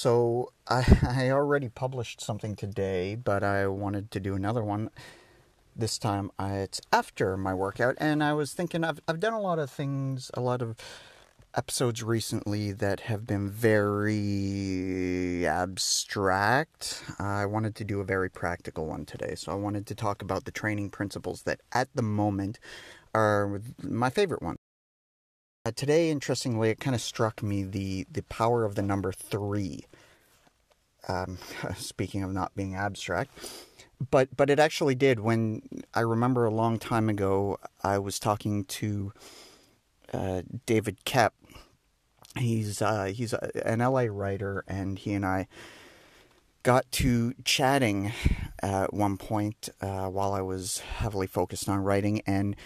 So I, I already published something today, but I wanted to do another one. This time I, it's after my workout, and I was thinking I've I've done a lot of things, a lot of episodes recently that have been very abstract. I wanted to do a very practical one today, so I wanted to talk about the training principles that at the moment are my favorite ones. Uh, today, interestingly, it kind of struck me the, the power of the number three. Um, speaking of not being abstract, but but it actually did. When I remember a long time ago, I was talking to uh, David Kep. He's uh, he's an LA writer, and he and I got to chatting at one point uh, while I was heavily focused on writing, and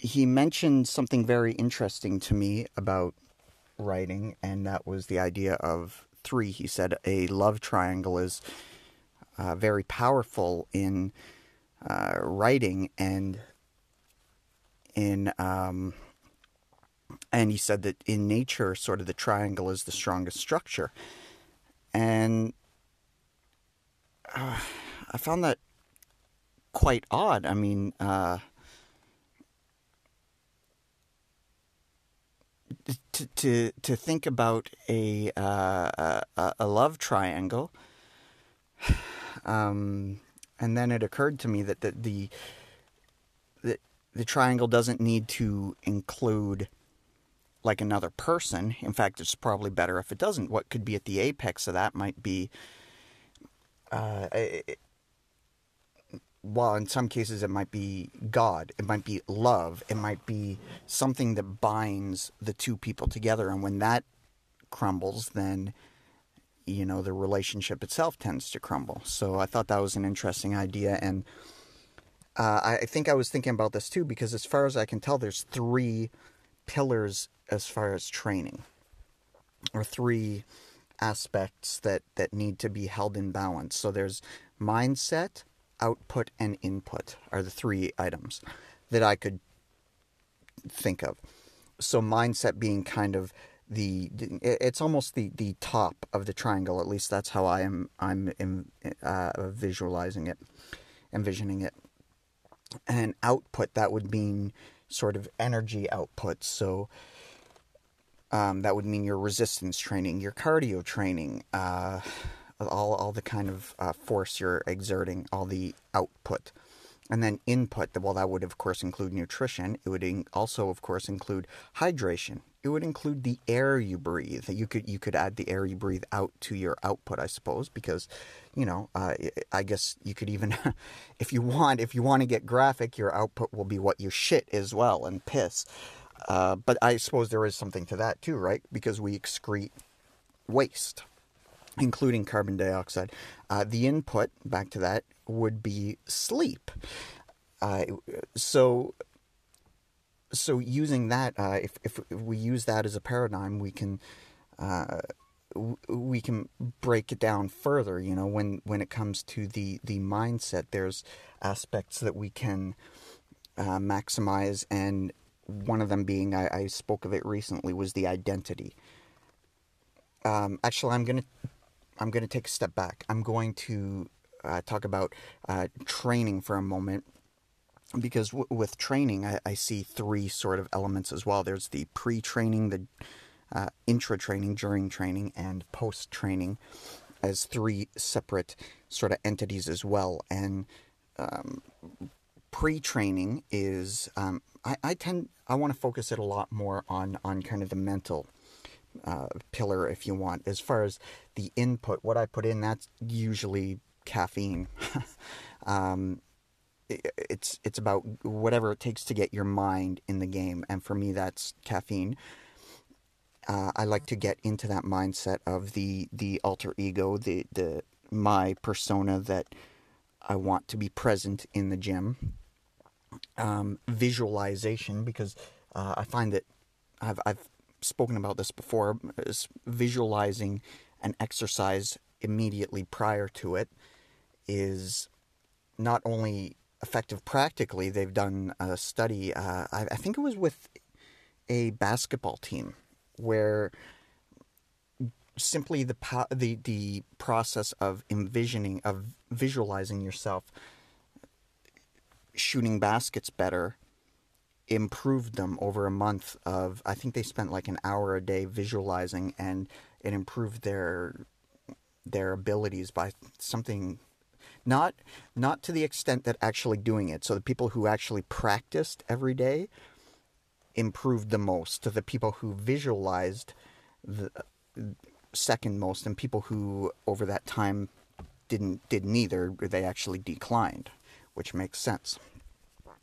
he mentioned something very interesting to me about writing, and that was the idea of three. He said a love triangle is uh, very powerful in uh, writing and in um, and he said that in nature, sort of the triangle is the strongest structure, and uh, I found that quite odd. I mean. Uh, to to to think about a uh, a, a, love triangle, um, and then it occurred to me that the, the the triangle doesn't need to include like another person. In fact, it's probably better if it doesn't. What could be at the apex of that might be. Uh, well, in some cases, it might be God, it might be love, it might be something that binds the two people together. And when that crumbles, then, you know, the relationship itself tends to crumble. So I thought that was an interesting idea. And uh, I think I was thinking about this too, because as far as I can tell, there's three pillars as far as training, or three aspects that, that need to be held in balance. So there's mindset output, and input are the three items that I could think of. So mindset being kind of the it's almost the the top of the triangle. At least that's how I am I'm uh, visualizing it, envisioning it. And output that would mean sort of energy output. So. Um, that would mean your resistance training, your cardio training, uh, all, all the kind of uh, force you're exerting, all the output. And then input, well, that would of course include nutrition. It would in- also, of course, include hydration. It would include the air you breathe. You could you could add the air you breathe out to your output, I suppose, because, you know, uh, I guess you could even, if you want, if you want to get graphic, your output will be what you shit as well and piss. Uh, but I suppose there is something to that too, right? Because we excrete waste including carbon dioxide. Uh, the input, back to that, would be sleep. Uh, so, so using that, uh, if, if we use that as a paradigm, we can uh, we can break it down further. You know, when when it comes to the the mindset, there's aspects that we can uh, maximize, and one of them being I, I spoke of it recently was the identity. Um, actually, I'm going to I'm going to take a step back. I'm going to uh, talk about uh, training for a moment because w- with training, I, I, see three sort of elements as well. There's the pre training, the uh, intra training, during training, and post training as three separate sort of entities as well. And um, pre training is, um, I, I tend, I want to focus it a lot more on, on kind of the mental uh, pillar if you want. As far as the input, what I put in, that's usually caffeine. um, it, it's it's about whatever it takes to get your mind in the game, and for me, that's caffeine. Uh, I like to get into that mindset of the the alter ego, the the my persona that I want to be present in the gym. Um, visualization, because uh, I find that I've I've spoken about this before, is visualizing an exercise immediately prior to it is not only effective practically, they've done a study, uh, I, I think it was with a basketball team, where simply the the the process of envisioning of visualizing yourself shooting baskets better improved them over a month of I think they spent like an hour a day visualizing and it improved their their abilities by something not not to the extent that actually doing it. So the people who actually practiced every day improved the most to the people who visualized the second most and people who over that time didn't did neither they actually declined which makes sense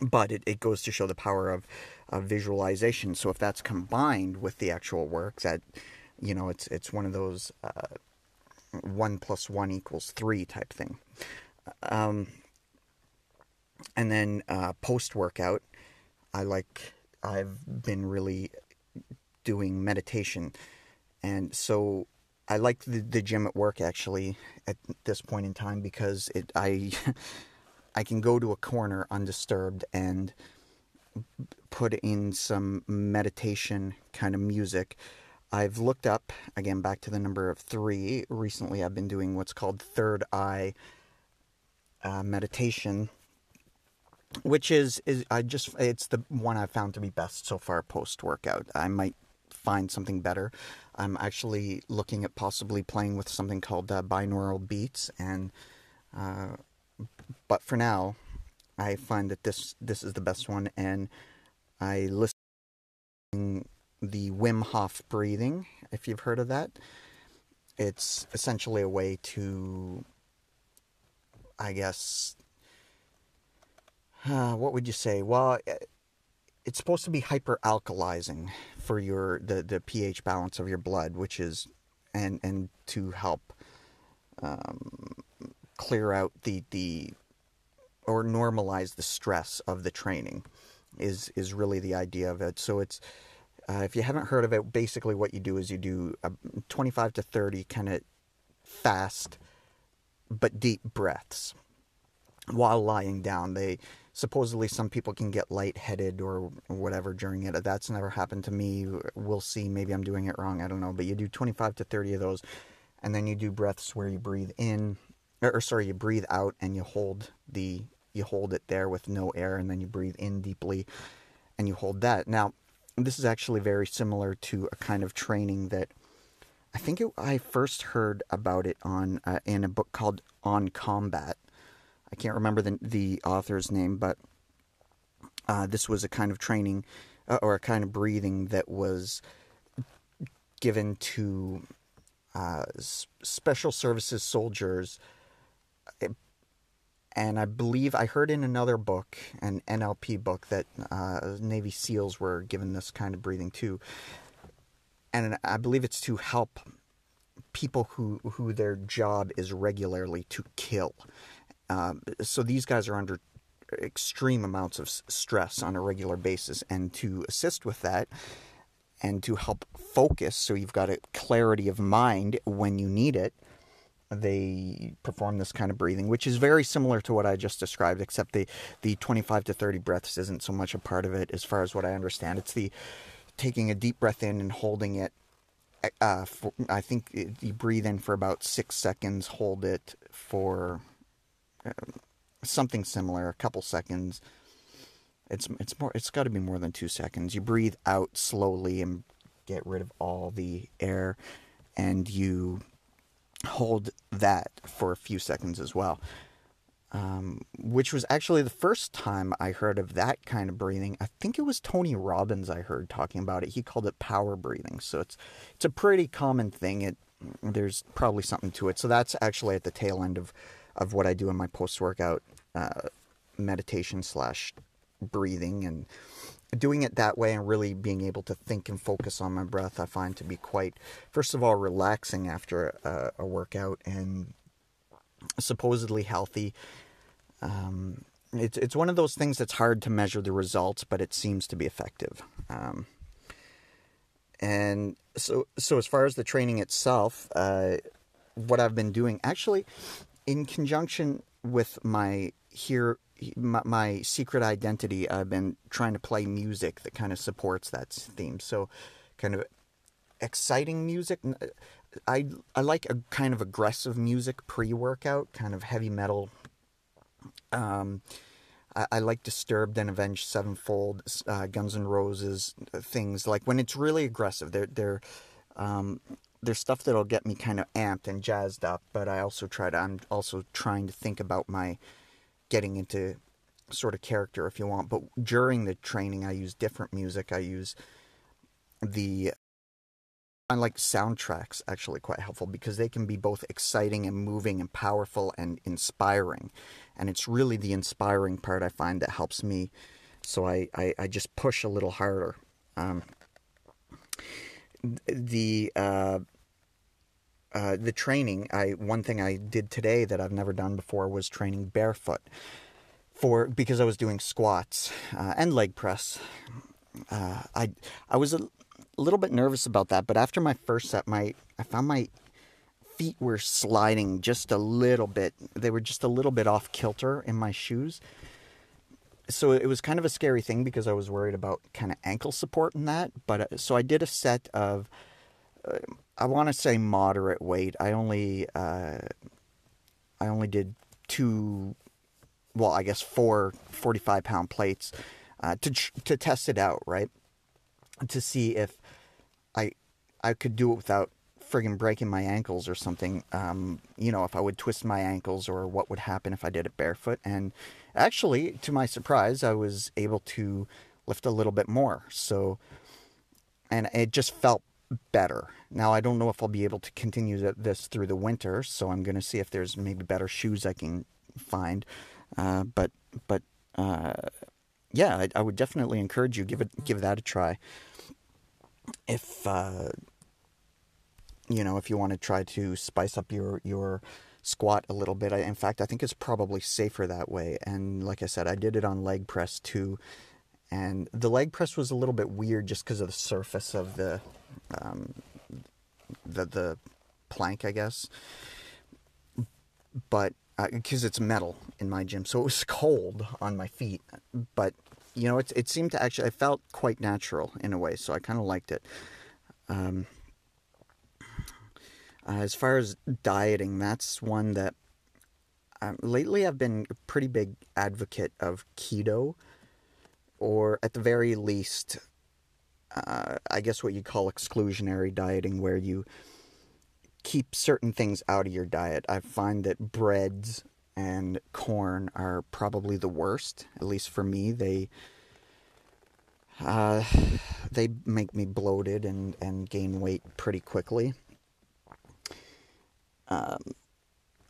but it, it goes to show the power of, of visualization. So if that's combined with the actual work that you know it's it's one of those uh, one plus one equals three type thing. Um, and then uh, post workout i like i've been really doing meditation. And so I like the, the gym at work actually at this point in time because it I I can go to a corner undisturbed and put in some meditation kind of music. I've looked up again back to the number of three. Recently, I've been doing what's called third eye uh, meditation, which is is I just it's the one I've found to be best so far post workout. I might find something better. I'm actually looking at possibly playing with something called uh, binaural beats, and uh, but for now, I find that this this is the best one, and I listen the Wim Hof breathing. If you've heard of that, it's essentially a way to, I guess, uh, what would you say? Well it's supposed to be hyperalkalizing for your the, the pH balance of your blood, which is and and to help um, clear out the the or normalize the stress of the training is is really the idea of it. So it's uh, if you haven't heard of it, basically what you do is you do a 25 to 30 kind of fast but deep breaths while lying down. They supposedly some people can get lightheaded or whatever during it. That's never happened to me. We'll see. Maybe I'm doing it wrong. I don't know. But you do 25 to 30 of those, and then you do breaths where you breathe in, or, or sorry, you breathe out and you hold the you hold it there with no air, and then you breathe in deeply, and you hold that. Now, this is actually very similar to a kind of training that. I think it, I first heard about it on uh, in a book called On Combat, I can't remember the the author's name, but uh, this was a kind of training uh, or a kind of breathing that was given to uh, special services soldiers. And I believe I heard in another book, an NLP book, that uh, Navy SEALs were given this kind of breathing too. And I believe it's to help people who, who their job is regularly to kill um, so these guys are under extreme amounts of stress on a regular basis, and to assist with that and to help focus, so you've got a clarity of mind when you need it, they perform this kind of breathing, which is very similar to what I just described, except the, the 25 to 30 breaths isn't so much a part of it as far as what I understand. It's the taking a deep breath in and holding it. Uh, for, I think you breathe in for about six seconds, hold it for something similar, a couple seconds. It's it's more. It's got to be more than two seconds. You breathe out slowly and get rid of all the air, and you hold that for a few seconds as well. Um, which was actually the first time I heard of that kind of breathing. I think it was Tony Robbins I heard talking about it. He called it power breathing. So it's it's a pretty common thing. It there's probably something to it. So that's actually at the tail end of of what I do in my post workout uh, meditation slash breathing and doing it that way and really being able to think and focus on my breath I find to be quite first of all relaxing after a, a workout and supposedly healthy. Um, it's it's one of those things that's hard to measure the results but it seems to be effective. Um, and so so as far as the training itself uh, what I've been doing actually in conjunction with my here my, my, secret identity i've been trying to play music that kind of supports that theme so kind of exciting music I I like a kind of aggressive music pre-workout, kind of heavy metal. Um, I, I like Disturbed and Avenged Sevenfold, uh, Guns N' Roses, uh, things like when it's really aggressive. They're they're um, there's stuff that'll get me kind of amped and jazzed up, but I also try to. I'm also trying to think about my getting into sort of character, if you want. But during the training, I use different music. I use the I like soundtracks actually quite helpful because they can be both exciting and moving and powerful and inspiring. And it's really the inspiring part I find that helps me. So I, I, I just push a little harder. Um, the uh, uh, the training, I one thing I did today that I've never done before was training barefoot for because I was doing squats uh, and leg press. Uh, I I was a little bit nervous about that, but after my first set, my I found my feet were sliding just a little bit. They were just a little bit off kilter in my shoes. So it was kind of a scary thing because I was worried about kind of ankle support in that. But uh, so I did a set of, I want to say moderate weight. I only, uh, I only did two, well, I guess four 45 pound plates uh, to to test it out, right? To see if I I could do it without friggin' breaking my ankles or something. Um, you know, if I would twist my ankles or what would happen if I did it barefoot. And actually, to my surprise, I was able to lift a little bit more. So, and it just felt better. Now, I don't know if I'll be able to continue this through the winter, so I'm going to see if there's maybe better shoes I can find. Uh, but, but, uh, yeah, I, I would definitely encourage you give it give that a try if uh, you know if you want to try to spice up your your squat a little bit. I, in fact, I think it's probably safer that way. And like I said, I did it on leg press too, and the leg press was a little bit weird just because of the surface of the um, the the plank, I guess. But because uh, it's metal in my gym, so it was cold on my feet. But you know, it, it seemed to actually, I felt quite natural in a way, so I kind of liked it. Um, uh, as far as dieting, that's one that um, lately I've been a pretty big advocate of keto, or at the very least, uh, I guess what you call exclusionary dieting, where you keep certain things out of your diet. I find that breads and corn are probably the worst. At least for me, they uh, they make me bloated and and gain weight pretty quickly. Um,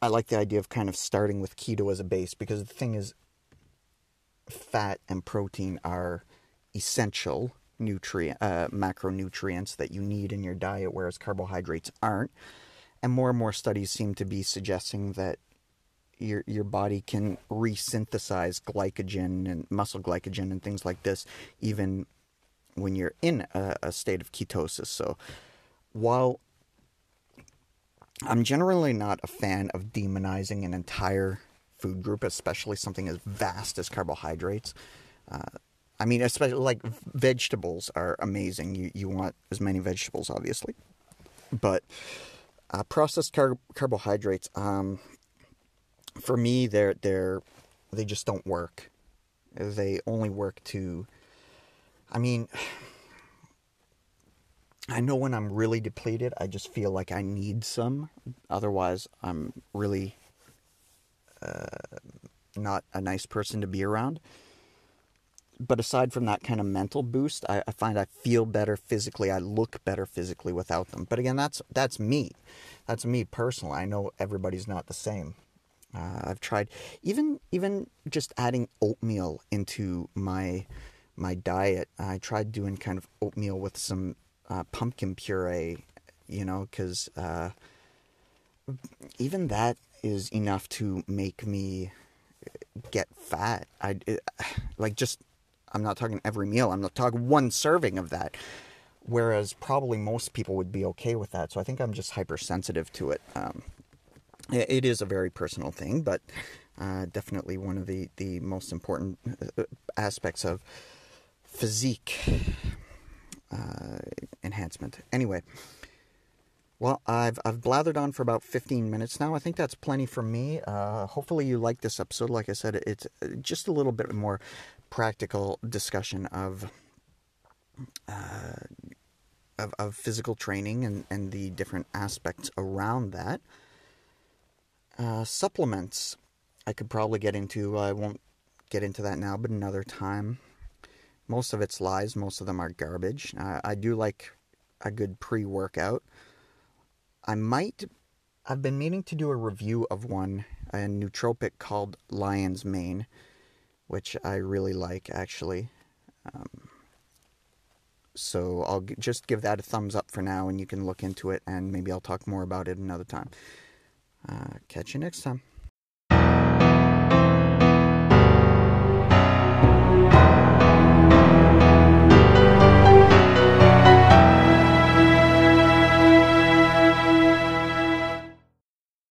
I like the idea of kind of starting with keto as a base because the thing is, fat and protein are essential nutrient uh, macronutrients that you need in your diet, whereas carbohydrates aren't. And more and more studies seem to be suggesting that your your body can resynthesize glycogen and muscle glycogen and things like this even when you're in a, a state of ketosis. So while I'm generally not a fan of demonizing an entire food group, especially something as vast as carbohydrates. Uh, I mean, especially like vegetables are amazing. You you want as many vegetables, obviously, but uh, processed car- carbohydrates. Um, for me, they're they're they just don't work. They only work to. I mean, I know when I'm really depleted, I just feel like I need some. Otherwise, I'm really not a nice person to be around. But aside from that kind of mental boost, I, I find I feel better physically. I look better physically without them. But again, that's that's me. That's me personally. I know everybody's not the same. Uh, I've tried even even just adding oatmeal into my my diet. I tried doing kind of oatmeal with some uh, pumpkin puree, you know, because uh, even that is enough to make me get fat. I like just I'm not talking every meal. I'm not talking one serving of that. Whereas probably most people would be okay with that. So I think I'm just hypersensitive to it. Um, it is a very personal thing, but uh, definitely one of the, the most important uh, aspects of physique uh, enhancement. Anyway, Well, I've I've blathered on for about 15 minutes now. I think that's plenty for me. Uh, hopefully, you like this episode. Like I said, it's uh, just a little bit more practical discussion of uh, of, of physical training and, and the different aspects around that. Uh, supplements, I could probably get into. I won't get into that now, but another time. Most of it's lies. Most of them are garbage. I do like a good pre workout. I might. I've been meaning to do a review of one, a nootropic called Lion's Mane, which I really like actually. Um, so I'll g- just give that a thumbs up for now, and you can look into it, and maybe I'll talk more about it another time. Uh, catch you next time.